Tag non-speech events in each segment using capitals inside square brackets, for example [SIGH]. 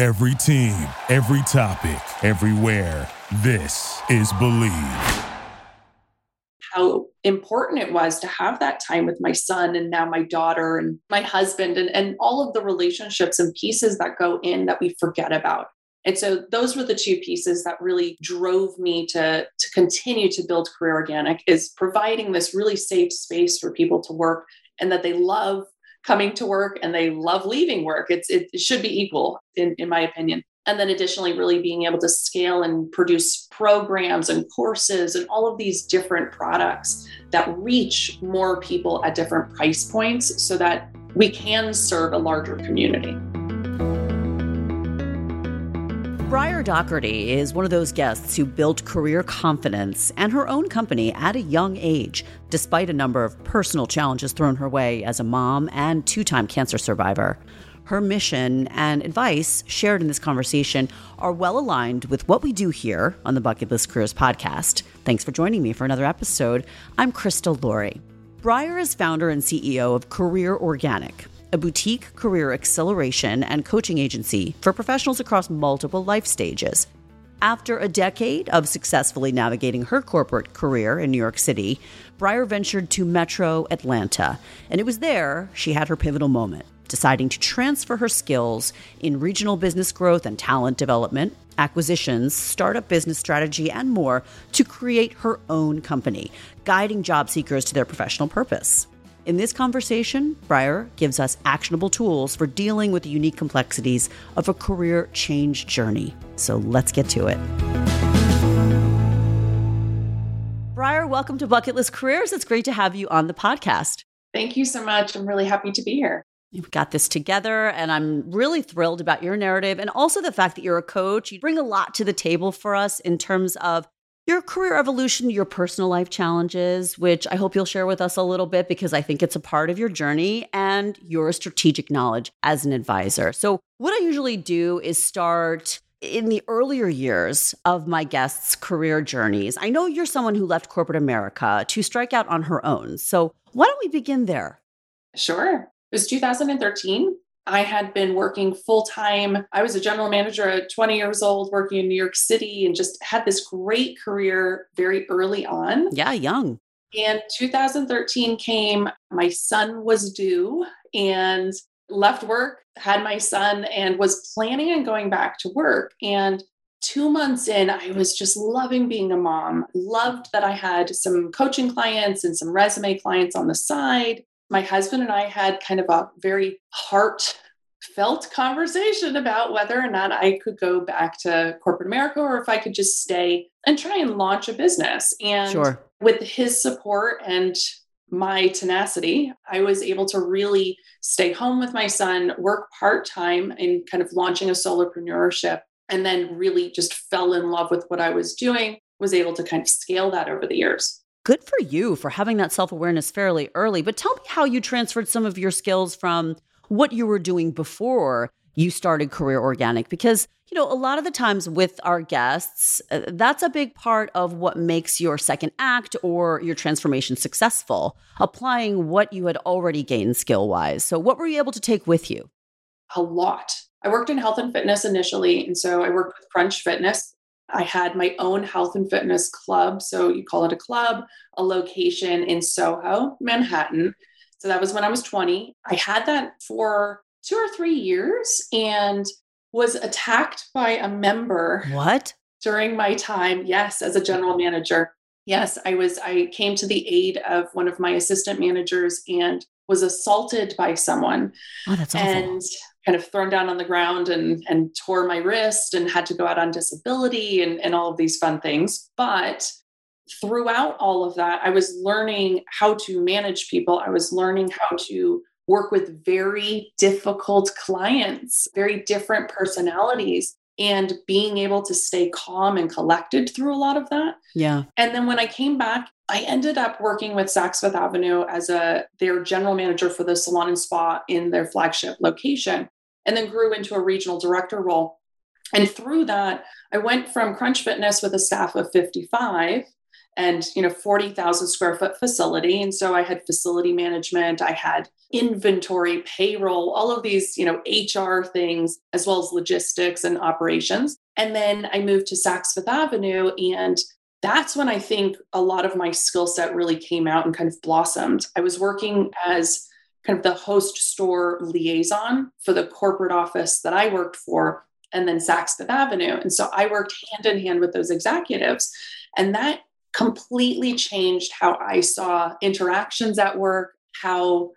Every team, every topic, everywhere. This is Bleav. How important it was to have that time with my son and now my daughter and my husband and, and all of the relationships and pieces that go in that we forget about. And so those were the two pieces that really drove me to, to continue to build Career Organic is providing this really safe space for people to work and that they love coming to work and they love leaving work. It's it, it should be equal in, in my opinion. And then additionally, really being able to scale and produce programs and courses and all of these different products that reach more people at different price points so that we can serve a larger community. Briar Dougherty is one of those guests who built career confidence and her own company at a young age, despite a number of personal challenges thrown her way as a mom and two time cancer survivor. Her mission and advice shared in this conversation are well aligned with what we do here on the Bucket List Careers podcast. Thanks for joining me for another episode. I'm Crystal Laurie. Briar is founder and CEO of Career Organic, a boutique career acceleration and coaching agency for professionals across multiple life stages. After a decade of successfully navigating her corporate career in New York City, Briar ventured to Metro Atlanta, and it was there she had her pivotal moment, deciding to transfer her skills in regional business growth and talent development, acquisitions, startup business strategy, and more to create her own company, guiding job seekers to their professional purpose. In this conversation, Briar gives us actionable tools for dealing with the unique complexities of a career change journey. So let's get to it. Briar, welcome to Bucket List Careers. It's great to have you on the podcast. Thank you so much. I'm really happy to be here. You've got this together, and I'm really thrilled about your narrative and also the fact that you're a coach. You bring a lot to the table for us in terms of your career evolution, your personal life challenges, which I hope you'll share with us a little bit because I think it's a part of your journey and your strategic knowledge as an advisor. So, what I usually do is start in the earlier years of my guests' career journeys. I know you're someone who left corporate America to strike out on her own. So, why don't we begin there? Sure. It was 2013. I had been working full time. I was a general manager at 20 years old, working in New York City, and just had this great career very early on. Yeah, young. And 2013 came, my son was due and left work, had my son, and was planning on going back to work. And two months in, I was just loving being a mom, loved that I had some coaching clients and some resume clients on the side my husband and I had kind of a very heartfelt conversation about whether or not I could go back to corporate America or if I could just stay and try and launch a business. And sure. with his support and my tenacity, I was able to really stay home with my son, work part time in kind of launching a solopreneurship, and then really just fell in love with what I was doing, was able to kind of scale that over the years good for you for having that self awareness fairly early. But tell me how you transferred some of your skills from what you were doing before you started Career Organic. Because, you know, a lot of the times with our guests, uh, that's a big part of what makes your second act or your transformation successful, applying what you had already gained skill wise. So, what were you able to take with you? A lot. I worked in health and fitness initially. And so I worked with Crunch Fitness I had my own health and fitness club. So you call it a club, a location in Soho, Manhattan. So that was when I was 20. I had that for two or three years and was attacked by a member. What? During my time, yes, as a general manager. Yes, I was I came to the aid of one of my assistant managers and was assaulted by someone. Oh, that's awful. And kind of thrown down on the ground and and tore my wrist and had to go out on disability and, and all of these fun things. But throughout all of that, I was learning how to manage people. I was learning how to work with very difficult clients, very different personalities, and being able to stay calm and collected through a lot of that. Yeah. And then when I came back, I ended up working with Saks Fifth Avenue as a their general manager for the salon and spa in their flagship location, and then grew into a regional director role. And through that, I went from Crunch Fitness with a staff of 55 and you know 40,000 square foot facility. And so I had facility management I had inventory payroll all of these you know HR things as well as logistics and operations. And then I moved to Saks Fifth Avenue and that's when I think a lot of my skill set really came out and kind of blossomed. I was working as kind of the host store liaison for the corporate office that I worked for and then Saks Fifth Avenue. And so I worked hand in hand with those executives and that completely changed how I saw interactions at work, how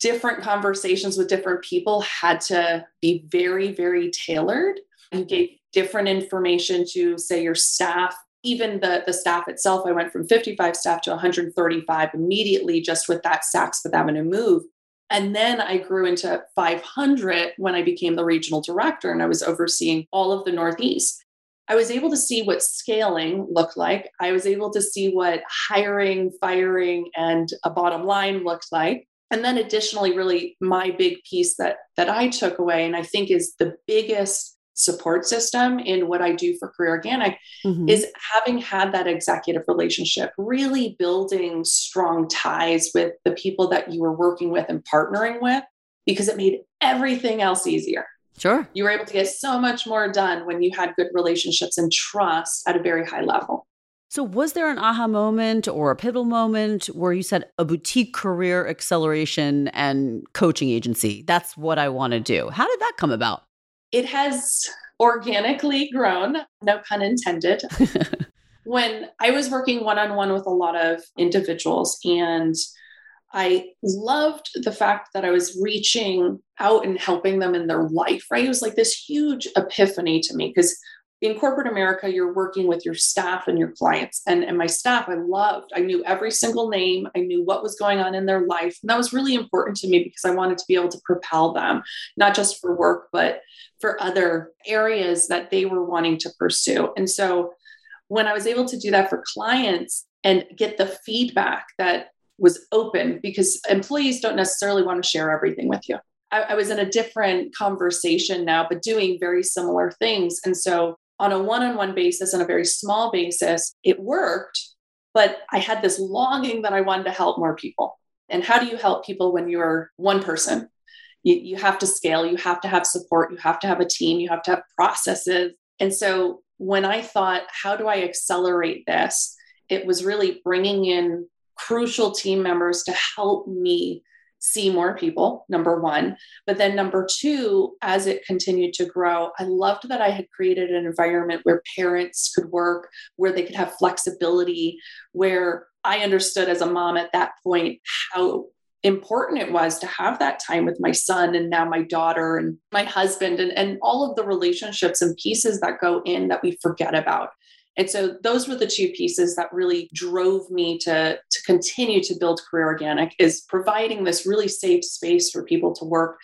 different conversations with different people had to be very, very tailored. You gave different information to, say, your staff. Even the, the staff itself, I went from 55 staff to 135 immediately just with that Saks Fifth Avenue move. And then I grew into 500 when I became the regional director and I was overseeing all of the Northeast. I was able to see what scaling looked like. I was able to see what hiring, firing, and a bottom line looked like. And then additionally, really my big piece that that I took away, and I think is the biggest support system in what I do for Career Organic mm-hmm. is having had that executive relationship, really building strong ties with the people that you were working with and partnering with, because it made everything else easier. Sure. You were able to get so much more done when you had good relationships and trust at a very high level. So, was there an aha moment or a pivotal moment where you said a boutique career acceleration and coaching agency? That's what I want to do. How did that come about? It has organically grown, no pun intended. [LAUGHS] when I was working one on one with a lot of individuals and I loved the fact that I was reaching out and helping them in their life, right? It was like this huge epiphany to me because in corporate America, you're working with your staff and your clients. And, and my staff, I loved. I knew every single name. I knew what was going on in their life. And that was really important to me because I wanted to be able to propel them, not just for work, but for other areas that they were wanting to pursue. And so when I was able to do that for clients and get the feedback that was open because employees don't necessarily want to share everything with you. I, I was in a different conversation now, but doing very similar things. And so, on a one on one basis, on a very small basis, it worked. But I had this longing that I wanted to help more people. And how do you help people when you're one person? You, you have to scale, you have to have support, you have to have a team, you have to have processes. And so, when I thought, how do I accelerate this? It was really bringing in crucial team members to help me see more people, number one. But then, number two, as it continued to grow, I loved that I had created an environment where parents could work, where they could have flexibility, where I understood as a mom at that point how important it was to have that time with my son and now my daughter and my husband and, and all of the relationships and pieces that go in that we forget about and so those were the two pieces that really drove me to, to continue to build Career Organic is providing this really safe space for people to work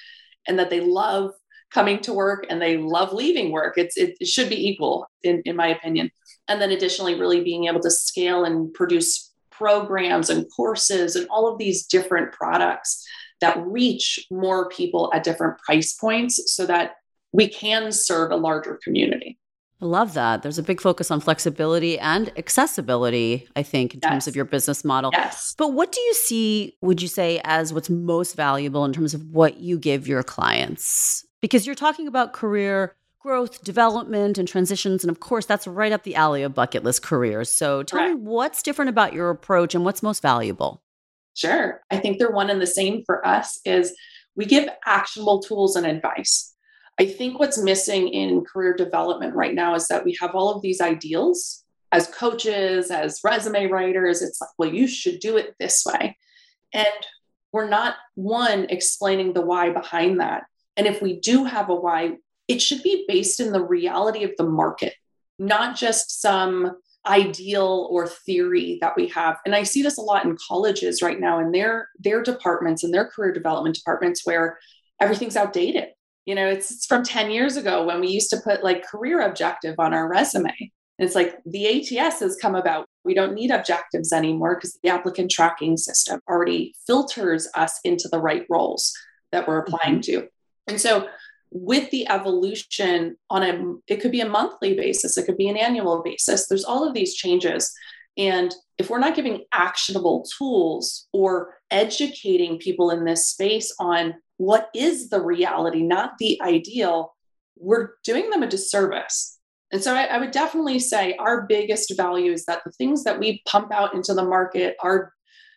and that they love coming to work and they love leaving work. It's, it, should be equal, in, in my opinion. And then additionally, really being able to scale and produce programs and courses and all of these different products that reach more people at different price points so that we can serve a larger community. I love that. There's a big focus on flexibility and accessibility, I think, in yes. terms of your business model. Yes. But what do you see, would you say, as what's most valuable in terms of what you give your clients? Because you're talking about career growth, development, and transitions. And of course, that's right up the alley of bucket list careers. So tell me what's different about your approach and what's most valuable? Sure. I think they're one and the same for us is We give actionable tools and advice. I think what's missing in career development right now is that we have all of these ideals as coaches, as resume writers. It's like, well, you should do it this way. And we're not, one, explaining the why behind that. And if we do have a why, it should be based in the reality of the market, not just some ideal or theory that we have and i see this a lot in colleges right now in their their departments and their career development departments where everything's outdated you know it's, it's from 10 years ago when we used to put like career objective on our resume. And it's like the ats has come about. We don't need objectives anymore because the applicant tracking system already filters us into the right roles that we're applying mm-hmm. to. And so with the evolution on a it could be a monthly basis it could be an annual basis there's all of these changes and if we're not giving actionable tools or educating people in this space on what is the reality not the ideal we're doing them a disservice. And so I, I would definitely say our biggest value is that the things that we pump out into the market are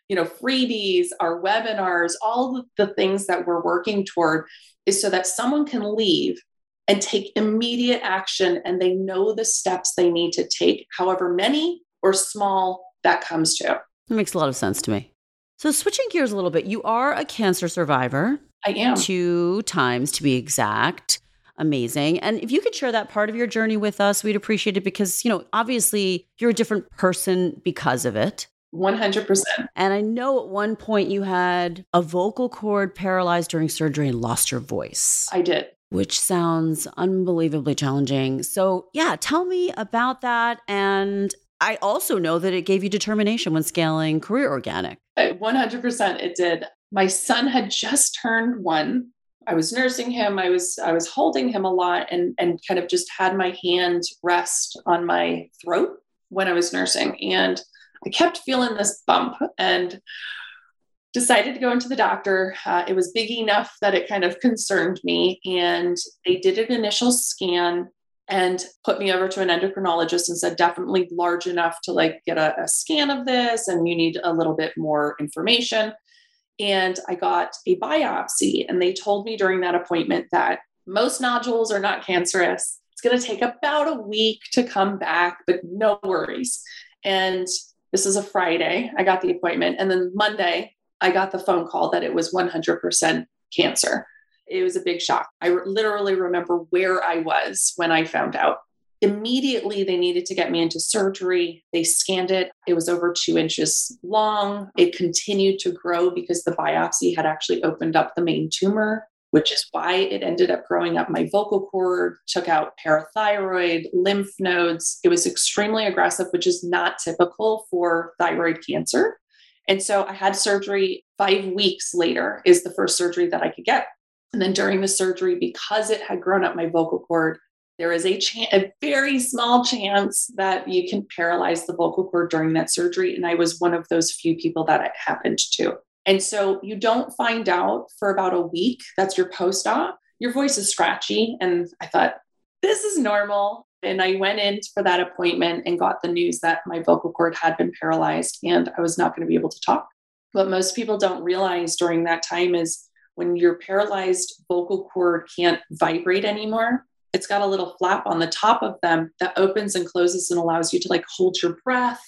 you know freebies our webinars all the things that we're working toward is so that someone can leave and take immediate action and they know the steps they need to take, however many or small that comes to. That makes a lot of sense to me. So, switching gears a little bit, you are a cancer survivor. I am. Two times to be exact. Amazing. And if you could share that part of your journey with us, we'd appreciate it because, you know, obviously you're a different person because of it. 100%. And I know at one point you had a vocal cord paralyzed during surgery and lost your voice. I did. Which sounds unbelievably challenging. So, yeah, tell me about that. And I also know that it gave you determination when scaling Career Organic. 100% it did. My son had just turned one. I was nursing him. I was I was holding him a lot and and kind of just had my hand rest on my throat when I was nursing. And I kept feeling this bump and decided to go into the doctor. Uh, it was big enough that it kind of concerned me. And they did an initial scan and put me over to an endocrinologist and said, definitely large enough to like get a, a scan of this and you need a little bit more information. And I got a biopsy, and they told me during that appointment that most nodules are not cancerous. It's going to take about a week to come back, but no worries. And this is a Friday. I got the appointment. And then Monday, I got the phone call that it was 100% cancer. It was a big shock. I literally remember where I was when I found out. Immediately, they needed to get me into surgery. They scanned it. It was over two inches long. It continued to grow because the biopsy had actually opened up the main tumor which is why it ended up growing up my vocal cord, took out parathyroid, lymph nodes. It was extremely aggressive, which is not typical for thyroid cancer. And so I had surgery five weeks later, is the first surgery that I could get. And then during the surgery, because it had grown up my vocal cord, there is a, ch- a very small chance that you can paralyze the vocal cord during that surgery. And I was one of those few people that it happened to. And so you don't find out for about a week. That's your post op. Your voice is scratchy. And I thought, this is normal. And I went in for that appointment and got the news that my vocal cord had been paralyzed and I was not going to be able to talk. What most people don't realize during that time is when your paralyzed vocal cord can't vibrate anymore, it's got a little flap on the top of them that opens and closes and allows you to like hold your breath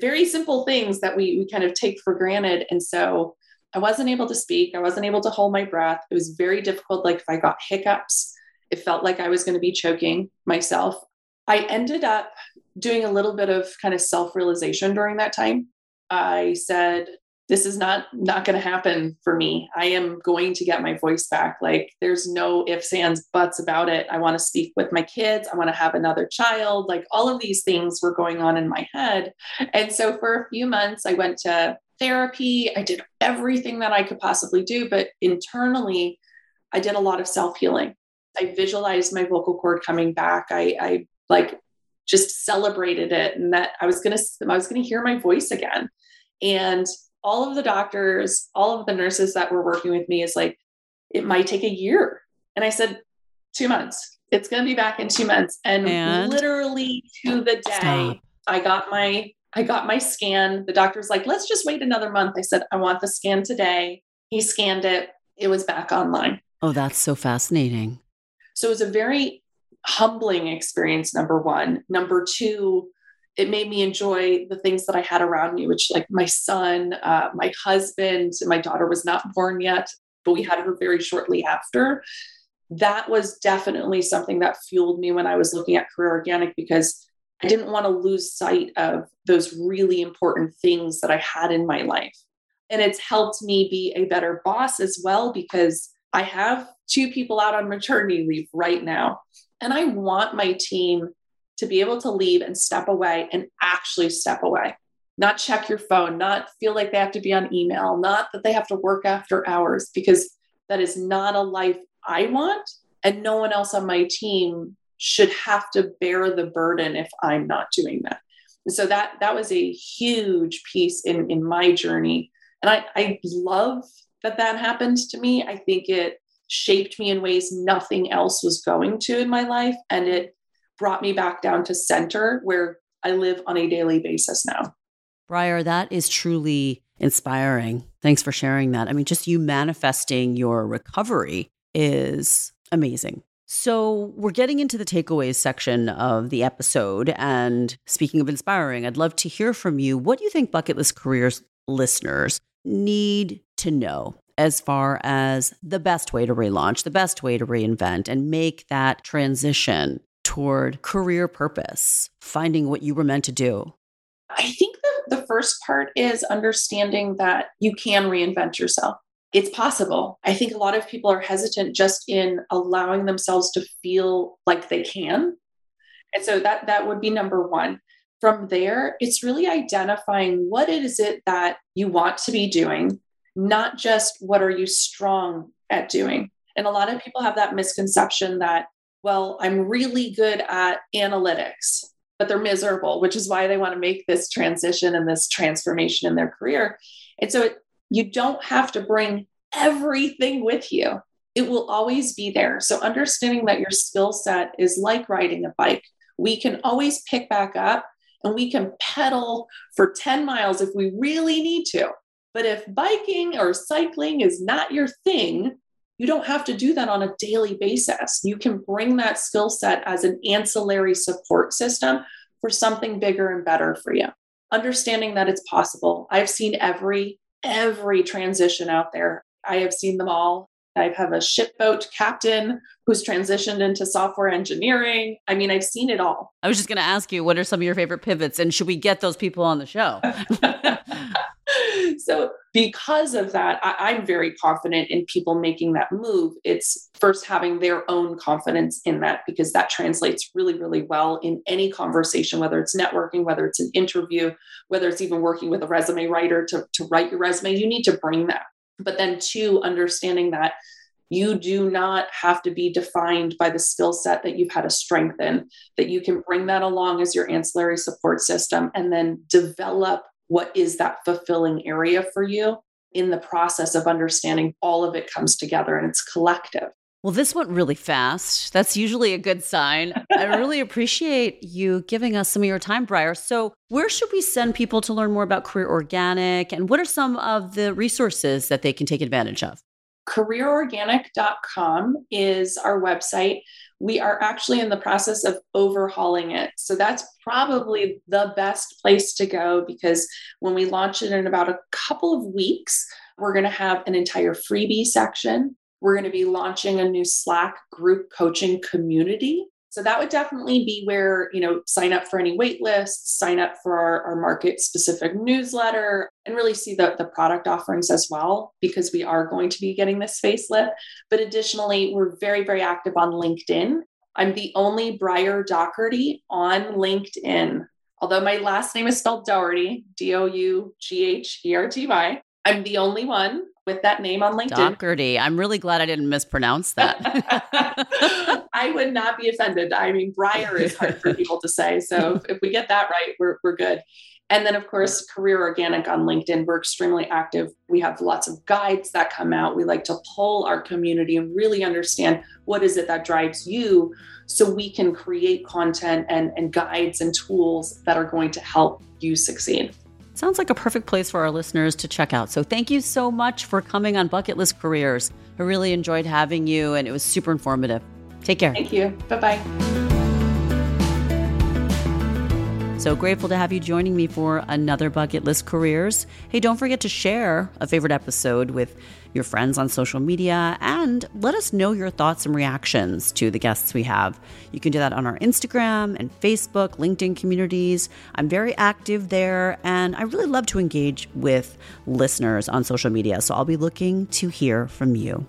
very simple things that we, we kind of take for granted. And so I wasn't able to speak. I wasn't able to hold my breath. It was very difficult. Like if I got hiccups, it felt like I was going to be choking myself. I ended up doing a little bit of kind of self realization during that time. I said, this is not not going to happen for me. I am going to get my voice back. Like there's no ifs ands buts about it. I want to speak with my kids. I want to have another child. Like all of these things were going on in my head. And so for a few months i went to therapy. I did everything that i could possibly do but internally i did a lot of self-healing. I visualized my vocal cord coming back. I i like just celebrated it and that i was going to i was going to hear my voice again. And all of the doctors, all of the nurses that were working with me is like, it might take a year. And I said, two months. It's going to be back in two months. And, and literally to the day, stop. I got my I got my scan. The doctor's like, let's just wait another month. I said, I want the scan today. He scanned it. it was back online. Oh, that's so fascinating. So it was a very humbling experience, number one. Number two, it made me enjoy the things that I had around me, which like my son, uh, my husband, my daughter was not born yet, but we had her very shortly after. That was definitely something that fueled me when I was looking at career organic because I didn't want to lose sight of those really important things that I had in my life. And it's helped me be a better boss as well because I have two people out on maternity leave right now. And I want my team to be able to leave and step away and actually step away, not check your phone, not feel like they have to be on email, not that they have to work after hours, because that is not a life I want. And no one else on my team should have to bear the burden if I'm not doing that. And so that that was a huge piece in in my journey. And I, I love that that happened to me. I think it shaped me in ways nothing else was going to in my life. And it brought me back down to center where I live on a daily basis now. Briar, that is truly inspiring. Thanks for sharing that. I mean, just you manifesting your recovery is amazing. So, we're getting into the takeaways section of the episode. And speaking of inspiring, I'd love to hear from you. What do you think Bucket List Careers listeners need to know as far as the best way to relaunch, the best way to reinvent, and make that transition toward career purpose, finding what you were meant to do? I think the, the first part is understanding that you can reinvent yourself. It's possible. I think a lot of people are hesitant just in allowing themselves to feel like they can. And so that that would be number 1. From there, it's really identifying what is it that you want to be doing, not just what are you strong at doing. And a lot of people have that misconception that well, I'm really good at analytics, but they're miserable, which is why they want to make this transition and this transformation in their career. And so it, you don't have to bring everything with you. It will always be there. So understanding that your skill set is like riding a bike. We can always pick back up and we can pedal for 10 miles if we really need to. But if biking or cycling is not your thing, you don't have to do that on a daily basis. You can bring that skill set as an ancillary support system for something bigger and better for you. Understanding that it's possible. I've seen every every transition out there. I have seen them all. I have a shipboat captain who's transitioned into software engineering. I mean, I've seen it all. I was just going to ask you, what are some of your favorite pivots and should we get those people on the show? [LAUGHS] [LAUGHS] [LAUGHS] so because of that I, am very confident in people making that move. It's first having their own confidence in that because that translates really really well in any conversation whether it's networking whether it's an interview whether it's even working with a resume writer to, to write your resume. You need to bring that. But then two understanding that you do not have to be defined by the skill set that you've had to strengthen, that you can bring that along as your ancillary support system and then develop what is that fulfilling area for you in the process of understanding all of it comes together and it's collective. Well, this went really fast. That's usually a good sign. I really [LAUGHS] appreciate you giving us some of your time, Briar. So, where should we send people to learn more about Career Organic? And what are some of the resources that they can take advantage of? careerorganic.com is our website. We are actually in the process of overhauling it. So that's probably the best place to go because when we launch it in about a couple of weeks, we're going to have an entire freebie section. We're going to be launching a new Slack group coaching community so that would definitely be where, you know, sign up for any wait lists, sign up for our, our market specific newsletter, and really see the, the product offerings as well, because we are going to be getting this facelift. But additionally, we're very, very active on LinkedIn. I'm the only Briar Dougherty on LinkedIn. Although my last name is spelled Dougherty, D O U G H E R T Y, I'm the only one with that name on LinkedIn. Dougherty. I'm really glad I didn't mispronounce that. [LAUGHS] I would not be offended. I mean, Briar is hard for people to say. So if we get that right, we're, we're good. And then, of course, Career Organic on LinkedIn. We're extremely active. We have lots of guides that come out. We like to pull our community and really understand what is it that drives you so we can create content and, and guides and tools that are going to help you succeed. Sounds like a perfect place for our listeners to check out. So thank you so much for coming on Bucket List Careers. I really enjoyed having you, and it was super informative. Take care. Thank you. Bye bye. So grateful to have you joining me for another Bucket List Careers. Hey, don't forget to share a favorite episode with your friends on social media and let us know your thoughts and reactions to the guests we have. You can do that on our Instagram and Facebook, LinkedIn communities. I'm very active there and I really love to engage with listeners on social media. So I'll be looking to hear from you.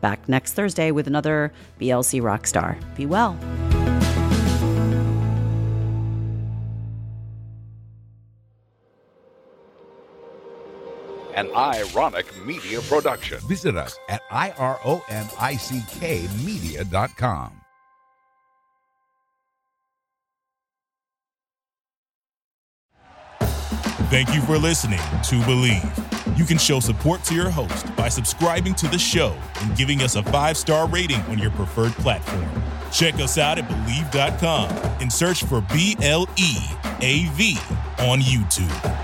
Back next Thursday with another BLC Rockstar. Be well. An ironic media production. Visit us at ironickmedia.com. Thank you for listening to Bleav. You can show support to your host by subscribing to the show and giving us a five star rating on your preferred platform. Check us out at Bleav.com and search for B L E A V on YouTube.